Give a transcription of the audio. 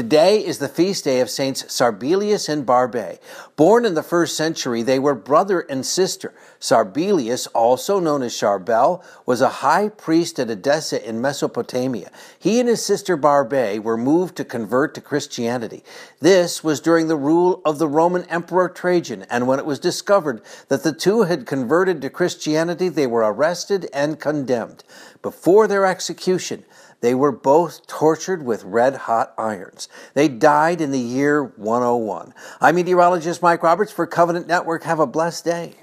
Today is the feast day of Saints Sarbelius and Barbe. Born in the first century, they were brother and sister. Sarbelius, also known as Charbel, was a high priest at Edessa in Mesopotamia. He and his sister Barbe were moved to convert to Christianity. This was during the rule of the Roman Emperor Trajan, and when it was discovered that the two had converted to Christianity, they were arrested and condemned. Before their execution, they were both tortured with red hot irons. They died in the year 101. I'm meteorologist Mike Roberts for Covenant Network. Have a blessed day.